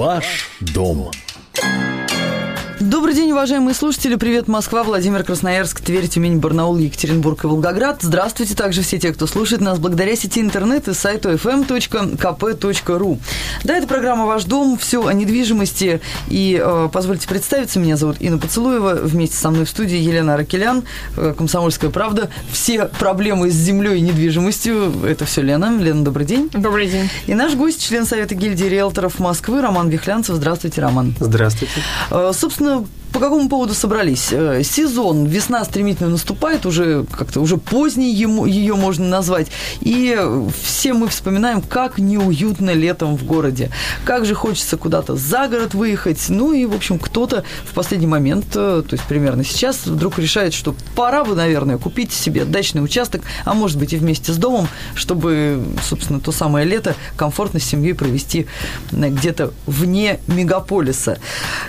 Ваш дом. Добрый день, уважаемые слушатели. Привет, Москва, Владимир Красноярск, Тверь, Тюмень, Барнаул, Екатеринбург и Волгоград. Здравствуйте также все те, кто слушает нас благодаря сети интернет и сайту fm.kp.ru. Да, это программа «Ваш дом», все о недвижимости. И э, позвольте представиться, меня зовут Инна Поцелуева. Вместе со мной в студии Елена Аракелян, э, «Комсомольская правда». Все проблемы с землей и недвижимостью – это все Лена. Лена, добрый день. Добрый день. И наш гость, член Совета гильдии риэлторов Москвы, Роман Вихлянцев. Здравствуйте, Роман. Здравствуйте. Э, собственно, the по какому поводу собрались? Э, сезон, весна стремительно наступает, уже как-то уже поздний ему, ее можно назвать. И все мы вспоминаем, как неуютно летом в городе. Как же хочется куда-то за город выехать. Ну и, в общем, кто-то в последний момент, э, то есть примерно сейчас, вдруг решает, что пора бы, наверное, купить себе дачный участок, а может быть и вместе с домом, чтобы, собственно, то самое лето комфортно с семьей провести э, где-то вне мегаполиса.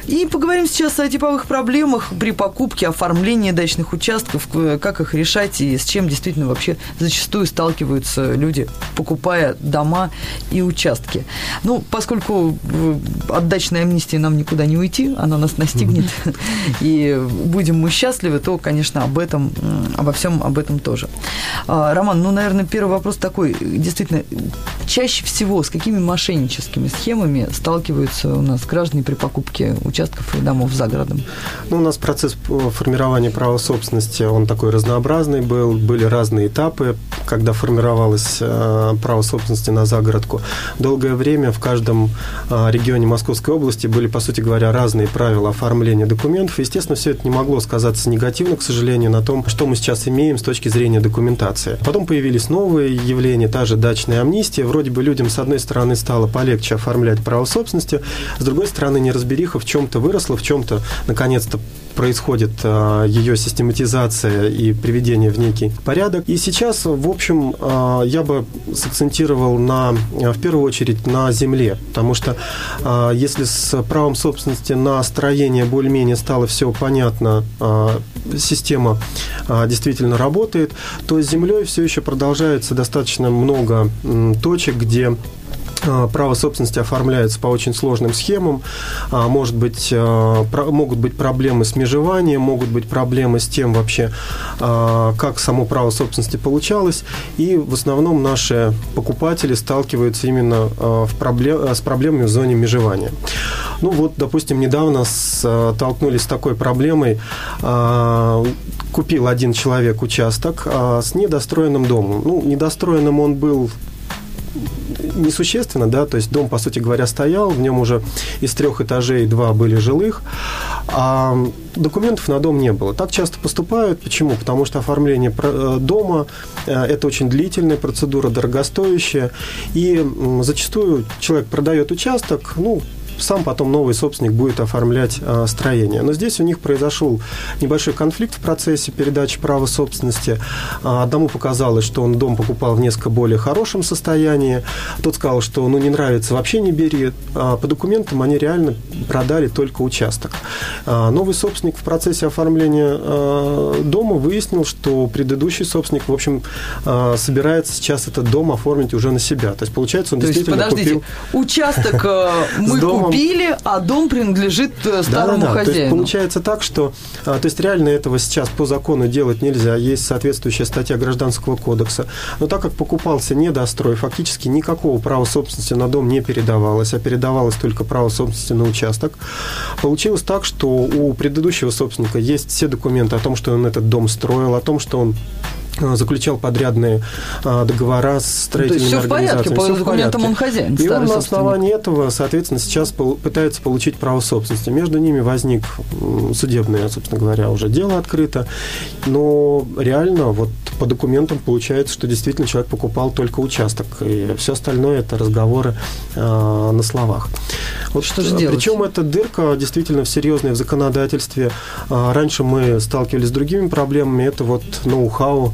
И поговорим сейчас о типа бытовых проблемах при покупке, оформлении дачных участков, как их решать и с чем действительно вообще зачастую сталкиваются люди, покупая дома и участки. Ну, поскольку э, от дачной амнистии нам никуда не уйти, она нас настигнет, и будем мы счастливы, то, конечно, об этом, обо всем об этом тоже. А, Роман, ну, наверное, первый вопрос такой. Действительно, чаще всего с какими мошенническими схемами сталкиваются у нас граждане при покупке участков и домов за городом? Ну, у нас процесс формирования права собственности, он такой разнообразный был, были разные этапы, когда формировалось э, право собственности на загородку. Долгое время в каждом э, регионе Московской области были, по сути говоря, разные правила оформления документов. Естественно, все это не могло сказаться негативно, к сожалению, на том, что мы сейчас имеем с точки зрения документации. Потом появились новые явления, та же дачная амнистия. Вроде бы людям, с одной стороны, стало полегче оформлять право собственности, с другой стороны, неразбериха в чем-то выросла, в чем-то наконец-то происходит а, ее систематизация и приведение в некий порядок. И сейчас, в общем, а, я бы сакцентировал на, в первую очередь на земле, потому что если с правом собственности на строение более-менее стало все понятно, система действительно работает, то с землей все еще продолжается достаточно много точек, где право собственности оформляется по очень сложным схемам. А, может быть, а, могут быть проблемы с межеванием, могут быть проблемы с тем вообще, как само право собственности получалось. И в основном наши покупатели сталкиваются именно в проблем, с проблемами в зоне межевания. Ну вот, допустим, недавно столкнулись с такой проблемой. Купил один человек участок с недостроенным домом. Ну, недостроенным он был несущественно, да, то есть дом, по сути говоря, стоял, в нем уже из трех этажей два были жилых, а документов на дом не было. Так часто поступают. Почему? Потому что оформление э, дома э, – это очень длительная процедура, дорогостоящая, и зачастую человек продает участок, ну, сам потом новый собственник будет оформлять э, строение. Но здесь у них произошел небольшой конфликт в процессе передачи права собственности. Э, одному показалось, что он дом покупал в несколько более хорошем состоянии. Тот сказал, что ну, не нравится, вообще не бери. А по документам они реально продали только участок. А новый собственник в процессе оформления э, дома выяснил, что предыдущий собственник, в общем, э, собирается сейчас этот дом оформить уже на себя. То есть, получается, он То действительно есть, подождите, купил... участок э, мы купили, а дом принадлежит э, старому да, да, да. хозяину. То есть получается так, что а, то есть реально этого сейчас по закону делать нельзя. Есть соответствующая статья Гражданского кодекса. Но так как покупался недострой, фактически никакого права собственности на дом не передавалось, а передавалось только право собственности на участок. Получилось так, что у предыдущего собственника есть все документы о том, что он этот дом строил, о том, что он заключал подрядные э, договора с строительными ну, то есть все в порядке, по все документам он хозяин. И он на основании этого, соответственно, сейчас пытается получить право собственности. Между ними возник судебное, собственно говоря, уже дело открыто, но реально вот по документам получается, что действительно человек покупал только участок, и все остальное это разговоры э, на словах. Вот что же делать? Причем эта дырка действительно серьезная в законодательстве. Раньше мы сталкивались с другими проблемами, это вот ноу-хау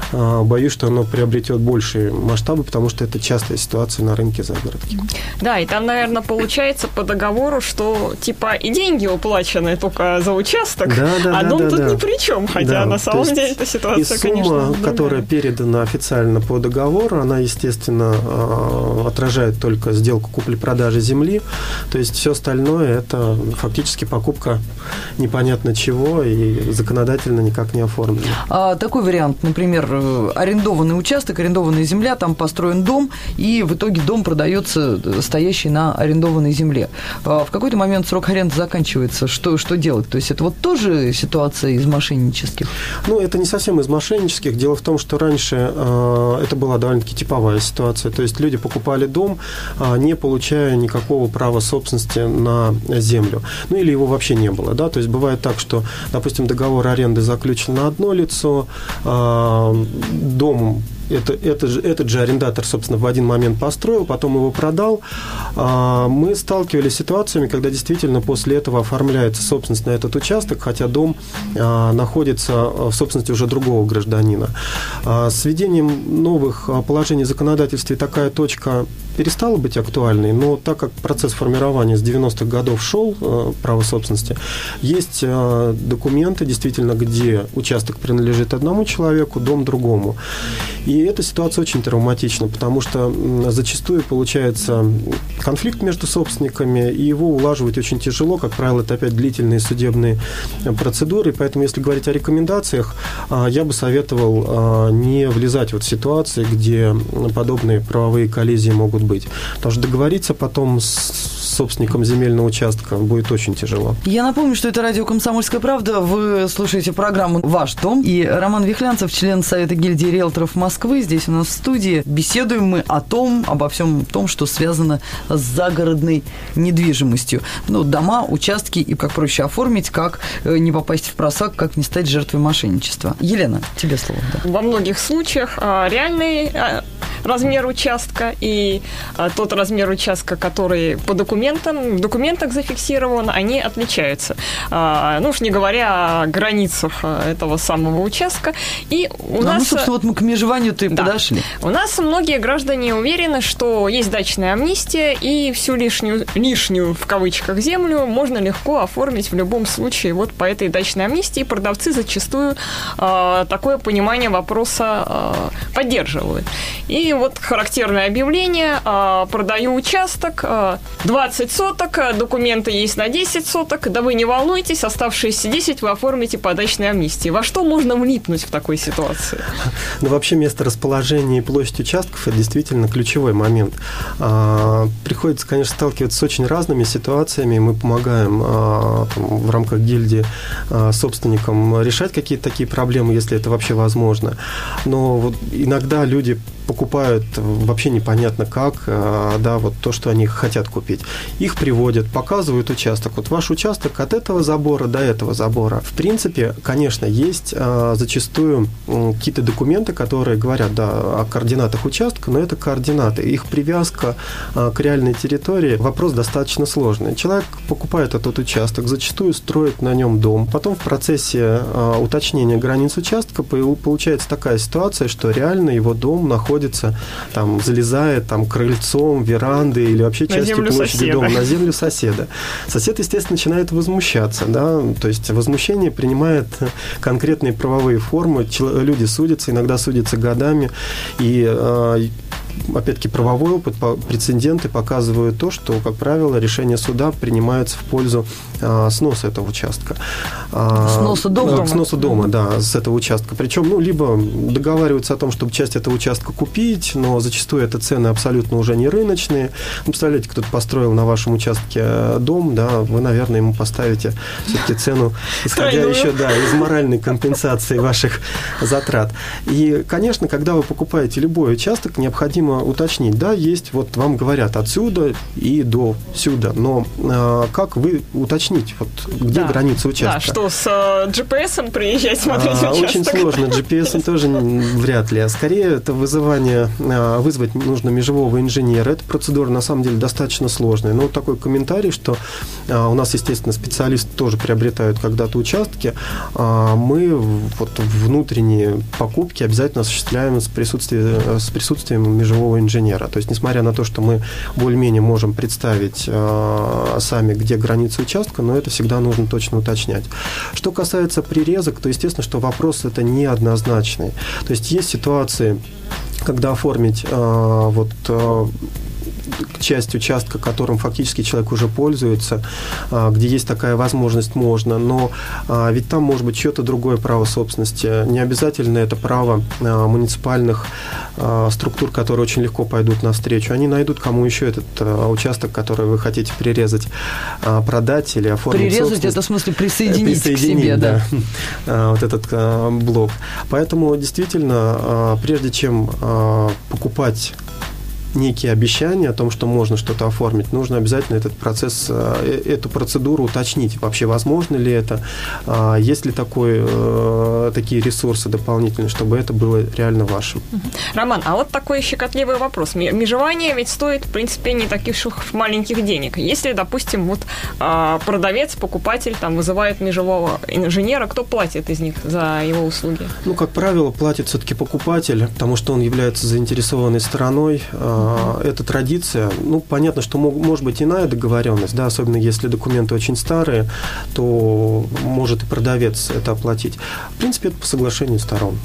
боюсь, что оно приобретет большие масштабы, потому что это частая ситуация на рынке загородки. Да, и там, наверное, получается по договору, что типа и деньги уплачены только за участок, да, да, а дом да, тут да. ни при чем, хотя да, на самом деле эта ситуация, и сумма, конечно, которая передана официально по договору, она, естественно, а, отражает только сделку купли-продажи земли, то есть все остальное это фактически покупка непонятно чего и законодательно никак не оформлено. А, такой вариант, например, арендованный участок, арендованная земля, там построен дом, и в итоге дом продается э, стоящий на арендованной земле. А, в какой-то момент срок аренды заканчивается. Что, что делать? То есть это вот тоже ситуация из мошеннических? Ну, это не совсем из мошеннических. Дело в том, что раньше э, это была довольно-таки типовая ситуация. То есть люди покупали дом, э, не получая никакого права собственности на землю. Ну, или его вообще не было. Да? То есть бывает так, что, допустим, договор аренды заключен на одно лицо, э, дом это, это же, этот же арендатор, собственно, в один момент построил, потом его продал. А, мы сталкивались с ситуациями, когда действительно после этого оформляется собственность на этот участок, хотя дом а, находится в собственности уже другого гражданина. А, с введением новых положений в законодательстве такая точка перестала быть актуальной, но так как процесс формирования с 90-х годов шел э, право собственности, есть э, документы, действительно, где участок принадлежит одному человеку, дом другому. И эта ситуация очень травматична, потому что зачастую получается конфликт между собственниками, и его улаживать очень тяжело. Как правило, это опять длительные судебные э, процедуры. Поэтому, если говорить о рекомендациях, я бы советовал не влезать вот в ситуации, где подобные правовые коллизии могут быть. Потому что договориться потом с собственником земельного участка будет очень тяжело. Я напомню, что это радио «Комсомольская правда». Вы слушаете программу «Ваш дом». И Роман Вихлянцев, член Совета гильдии риэлторов Москвы, здесь у нас в студии. Беседуем мы о том, обо всем том, что связано с загородной недвижимостью. Ну, дома, участки и как проще оформить, как э, не попасть в просак, как не стать жертвой мошенничества. Елена, тебе слово. Да. Во многих случаях а, реальный а, размер участка и а, тот размер участка, который по документам, в документах зафиксирован, они отличаются. А, ну уж не говоря о границах а, этого самого участка. И у ну, нас... Ну, собственно, вот мы к межеванию-то и да. подошли. У нас многие граждане уверены, что есть дачная амнистия, и всю лишнюю, лишнюю в кавычках землю можно легко оформить в любом случае вот по этой дачной амнистии. Продавцы зачастую э, такое понимание вопроса э, поддерживают. И вот характерное объявление. А, продаю участок, 20 а, соток, а, документы есть на 10 соток. Да вы не волнуйтесь, оставшиеся 10 вы оформите по дачной амнистии. Во что можно влипнуть в такой ситуации? Ну, вообще, место расположения и площадь участков – это действительно ключевой момент. Приходится, конечно, сталкиваться с очень разными ситуациями. Мы помогаем в рамках гильдии собственникам решать какие-то такие проблемы, если это вообще возможно. Но вот иногда люди покупают вообще непонятно как, а, да, вот то, что они хотят купить. Их приводят, показывают участок. Вот ваш участок от этого забора до этого забора. В принципе, конечно, есть а, зачастую какие-то документы, которые говорят, да, о координатах участка, но это координаты. Их привязка а, к реальной территории, вопрос достаточно сложный. Человек покупает этот участок, зачастую строит на нем дом. Потом в процессе уточнения границ участка получается такая ситуация, что реально его дом находится находится, там, залезает там крыльцом, верандой или вообще на частью площади соседа. дома на землю соседа. Сосед, естественно, начинает возмущаться, да, то есть возмущение принимает конкретные правовые формы, люди судятся, иногда судятся годами, и а, опять-таки, правовой опыт, прецеденты показывают то, что, как правило, решения суда принимаются в пользу а, сноса этого участка. А, сноса дома? Сноса дома, да, с этого участка. Причем, ну, либо договариваются о том, чтобы часть этого участка купить, но зачастую это цены абсолютно уже не рыночные. Ну, представляете, кто-то построил на вашем участке дом, да, вы, наверное, ему поставите все-таки цену, исходя Тройную. еще, да, из моральной компенсации ваших затрат. И, конечно, когда вы покупаете любой участок, необходимо необходимо уточнить, да, есть, вот вам говорят отсюда и до сюда, но э, как вы уточнить, вот где Да. граница участка? Да, что с э, GPS приезжать смотреть А, участок? Очень сложно. GPS тоже вряд ли. А скорее это вызывание, а, вызвать нужно межевого инженера. Эта процедура на самом деле достаточно сложная. Но такой комментарий, что а, у нас, естественно, специалисты тоже приобретают когда-то участки. А, Мы вот внутренние покупки обязательно осуществляем с присутствием, с присутствием межевого инженера. То есть, несмотря на то, что мы более-менее можем представить а, сами, где границы участка, но это всегда нужно точно уточнять. Что касается прирезок, то естественно, что вопрос это неоднозначный. То есть есть ситуации, когда оформить а, вот а, часть участка, которым фактически человек уже пользуется, а, где есть такая возможность, можно, но а, ведь там может быть чье-то другое право собственности. Не обязательно это право а, муниципальных структур, которые очень легко пойдут навстречу. Они найдут, кому еще этот участок, который вы хотите прирезать, продать или оформить Прирезать это в смысле присоединить, к Присоединить, себе, да. А, вот этот блок. Поэтому действительно, прежде чем покупать некие обещания о том, что можно что-то оформить, нужно обязательно этот процесс, а, э- эту процедуру уточнить. Вообще, возможно ли это, а, есть ли такой, э, такие ресурсы дополнительные, чтобы это было реально вашим. Роман, а вот такой щекотливый вопрос. Ме- Межевание ведь стоит, в принципе, не таких маленьких денег. Если, допустим, вот а, продавец, покупатель там вызывает межевого инженера, кто платит из них за его услуги? Ну, как правило, платит все-таки покупатель, потому что он является заинтересованной стороной. А, Это традиция. Ну, понятно, что мог- может быть иная договоренность, да, особенно если документы очень старые, то может и продавец это оплатить. В принципе, это по соглашению сторон.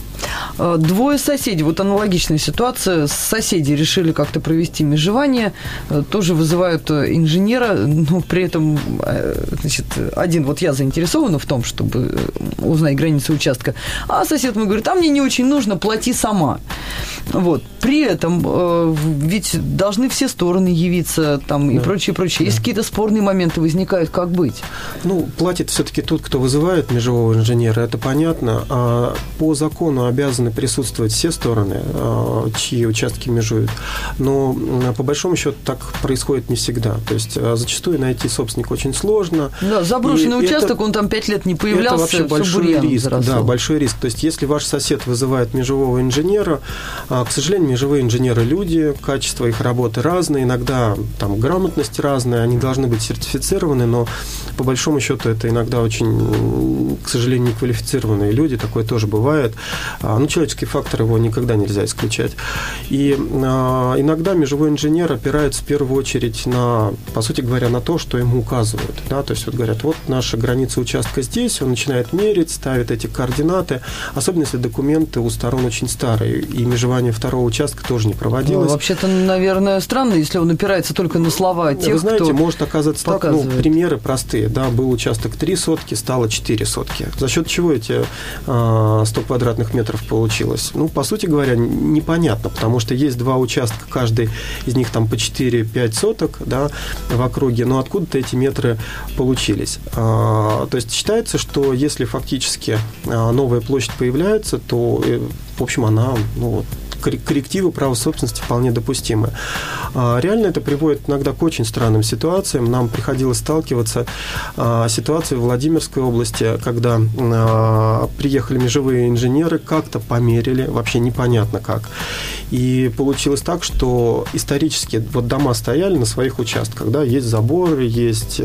Э, Двое соседей, вот аналогичная ситуация, соседи решили как-то провести межевание, э, тоже вызывают э, инженера, но при этом, э, значит, один, вот я заинтересована в том, чтобы узнать границы участка, а сосед мой говорит, а мне не очень нужно, плати сама. Вот. При этом ведь должны все стороны явиться там и Да. прочее, прочее. Если какие-то спорные моменты возникают, как быть? Ну, платит все-таки тот, кто вызывает межевого инженера, это понятно. А по закону обязаны присутствовать все стороны, а, чьи участки межуют. Но по большому счету так происходит не всегда. То есть а, зачастую найти собственника очень сложно. Да, заброшенный И это- участок, он там пять лет не появлялся, это вообще большой риск. заросал. Да, большой риск. То есть, если ваш сосед вызывает межевого инженера, а, к сожалению, межевые инженеры люди, качество их работы разное, иногда там грамотность разная, они должны быть сертифицированы, но по большому счету это иногда очень, к сожалению, неквалифицированные люди, такое тоже бывает. А, Ну, человеческий фактор его никогда нельзя исключать. И а, иногда межевой инженер опирается в первую очередь на, по сути говоря, на то, что ему указывают. Да? То есть вот говорят, вот наша граница участка здесь, он начинает мерить, ставит эти координаты, особенно если документы у сторон очень старые, и межевание второго участка тоже не Ну, проводилось. Вообще-то, наверное, странно, если он опирается только на слова тех, Вы знаете, кто... может оказаться так, ну, показывает. примеры простые, да, был участок 3 сотки, стало 4 сотки. За счет чего эти а, 100 квадратных метров получилось? Ну, по сути говоря, непонятно, потому что есть два участка, каждый из них там по 4-5 соток, да, в округе, но откуда-то эти метры получились. А, то есть считается, что если фактически а, новая площадь появляется, то, э, в общем, она, ну, вот, коррективы права собственности вполне допустимы. А, Реально это приводит иногда к очень странным ситуациям. Нам приходилось сталкиваться а, с ситуацией в Владимирской области, когда а, приехали межевые инженеры, как-то померили, вообще непонятно как. И получилось так, что исторически вот дома стояли на своих участках, да, есть заборы, есть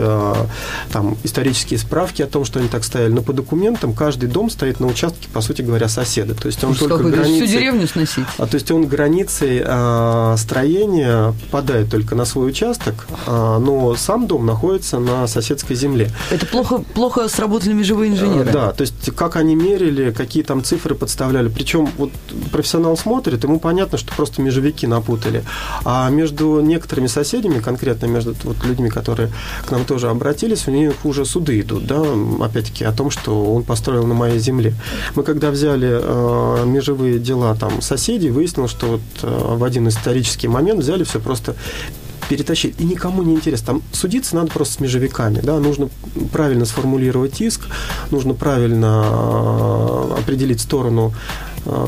там исторические справки о том, что они так стояли, но по документам каждый дом стоит на участке, по сути говоря, соседа. То есть он Может, только какую-то всю границы... деревню сносить. А, то есть он границей а, строения попадает только на свой участок, а, но сам дом находится на соседской земле. Это плохо, плохо сработали межевые инженеры. А, Да, то есть как они мерили, какие там цифры подставляли. Причем вот профессионал смотрит, ему понятно, что просто межевики напутали. А между некоторыми соседями, конкретно между вот людьми, которые к нам тоже обратились, у них уже суды идут, да, опять-таки о том, что он построил на моей земле. Мы когда взяли э, межевые дела там соседей, выяснилось, что вот э, в один исторический момент взяли все просто перетащить. И никому не интересно. Там судиться надо просто с межевиками. Да? Нужно правильно сформулировать иск, нужно правильно э, определить сторону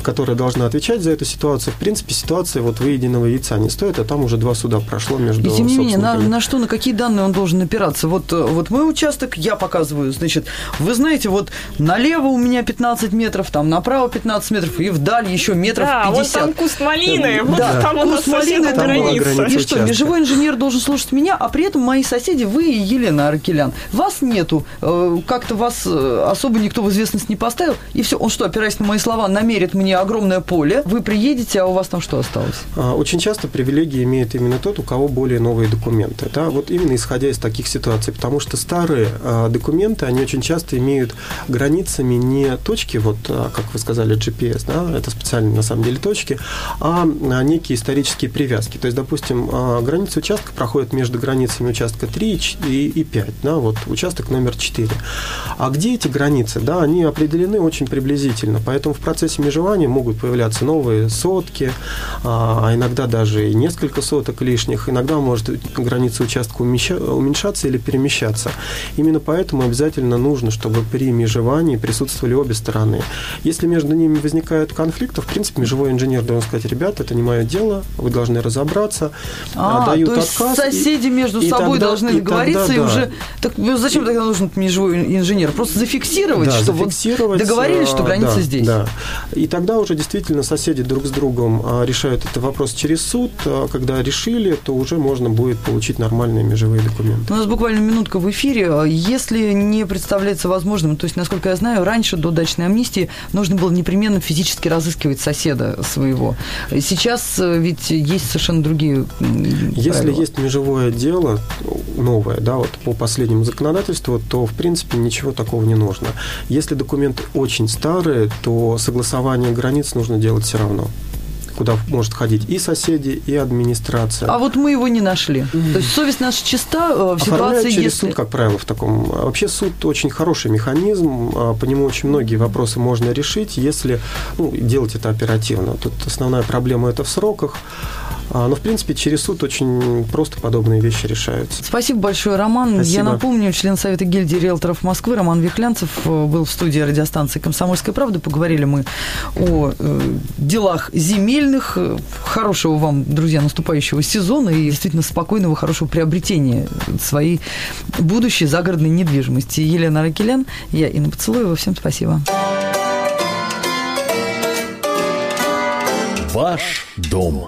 которая должна отвечать за эту ситуацию. В принципе, ситуация вот выеденного яйца не стоит, а там уже два суда прошло между И тем не менее, на, на что, на какие данные он должен опираться? Вот, э, вот мой участок, я показываю, значит, вы знаете, вот налево у меня 15 метров, там направо 15 метров, и вдаль еще метров Да, вот 50. там куст малины, вот Да, там у нас куст малины, там граница. граница. И что, участка. межевой инженер должен слушать меня, а при этом мои соседи, вы и Елена Аркелян. Вас нету, э, как-то вас э, особо никто в известность не поставил, и все, он что, опираясь на мои слова, намерит мне огромное поле, вы приедете, а у вас там что осталось? А, Очень часто привилегии имеет именно тот, у кого более новые документы. Да? Вот именно исходя из таких ситуаций. Потому что старые а, документы, они очень часто имеют границами не точки, вот а, как вы сказали, GPS, да, это специальные на самом деле точки, а некие исторические привязки. То есть, допустим, граница участка проходит между границами участка 3 и и, и 5, да, вот участок номер 4. А где эти границы? Да, они определены очень приблизительно, поэтому в процессе межевания могут появляться новые сотки, а а иногда даже и несколько соток лишних. Иногда может граница участка уменьшаться или перемещаться. Именно поэтому обязательно нужно, чтобы при межевании присутствовали обе стороны. Если между ними возникает конфликт, то, в принципе, межевой инженер должен сказать, ребята, это не мое дело, вы должны разобраться. А, дают то есть отказ, и- соседи между и собой тогда- должны и договориться тогда и да. уже... Так ну, зачем тогда нужен межевой инженер? Просто зафиксировать, Да, чтобы вот зафиксировать, договорились, что а, граница да, здесь. Да. И тогда уже действительно соседи друг с другом а, решают этот вопрос через суд. А Когда решили, то уже можно будет получить нормальные межевые документы. У нас буквально минутка в эфире. Если не представляется возможным, то есть, насколько я знаю, раньше до дачной амнистии нужно было непременно физически разыскивать соседа своего. Сейчас э, ведь есть совершенно другие Если правила. есть межевое дело новое, да, вот по последнему законодательству, то, в принципе, ничего такого не нужно. Если документы очень старые, то согласование границ нужно делать все равно куда может ходить и соседи, и администрация. А вот мы его не нашли. То есть совесть наша чиста э, в Оформляют ситуации, через если... суд, как правило, в таком. а Вообще суд очень хороший механизм, а, по нему очень многие вопросы можно решить, если ну, делать это оперативно. Тут основная проблема это в сроках, но в принципе через суд очень просто подобные вещи решаются. Спасибо большое, Роман. Спасибо. Я напомню, член Совета гильдии риэлторов Москвы Роман Вихлянцев э, был в студии радиостанции «Комсомольская правда». Поговорили мы о э, делах земельных. Э, Хорошего вам, друзья, наступающего сезона и действительно спокойного, хорошего приобретения своей будущей загородной недвижимости. Елена Ракелян, я Инна Поцелуева. Всем спасибо. Ваш дом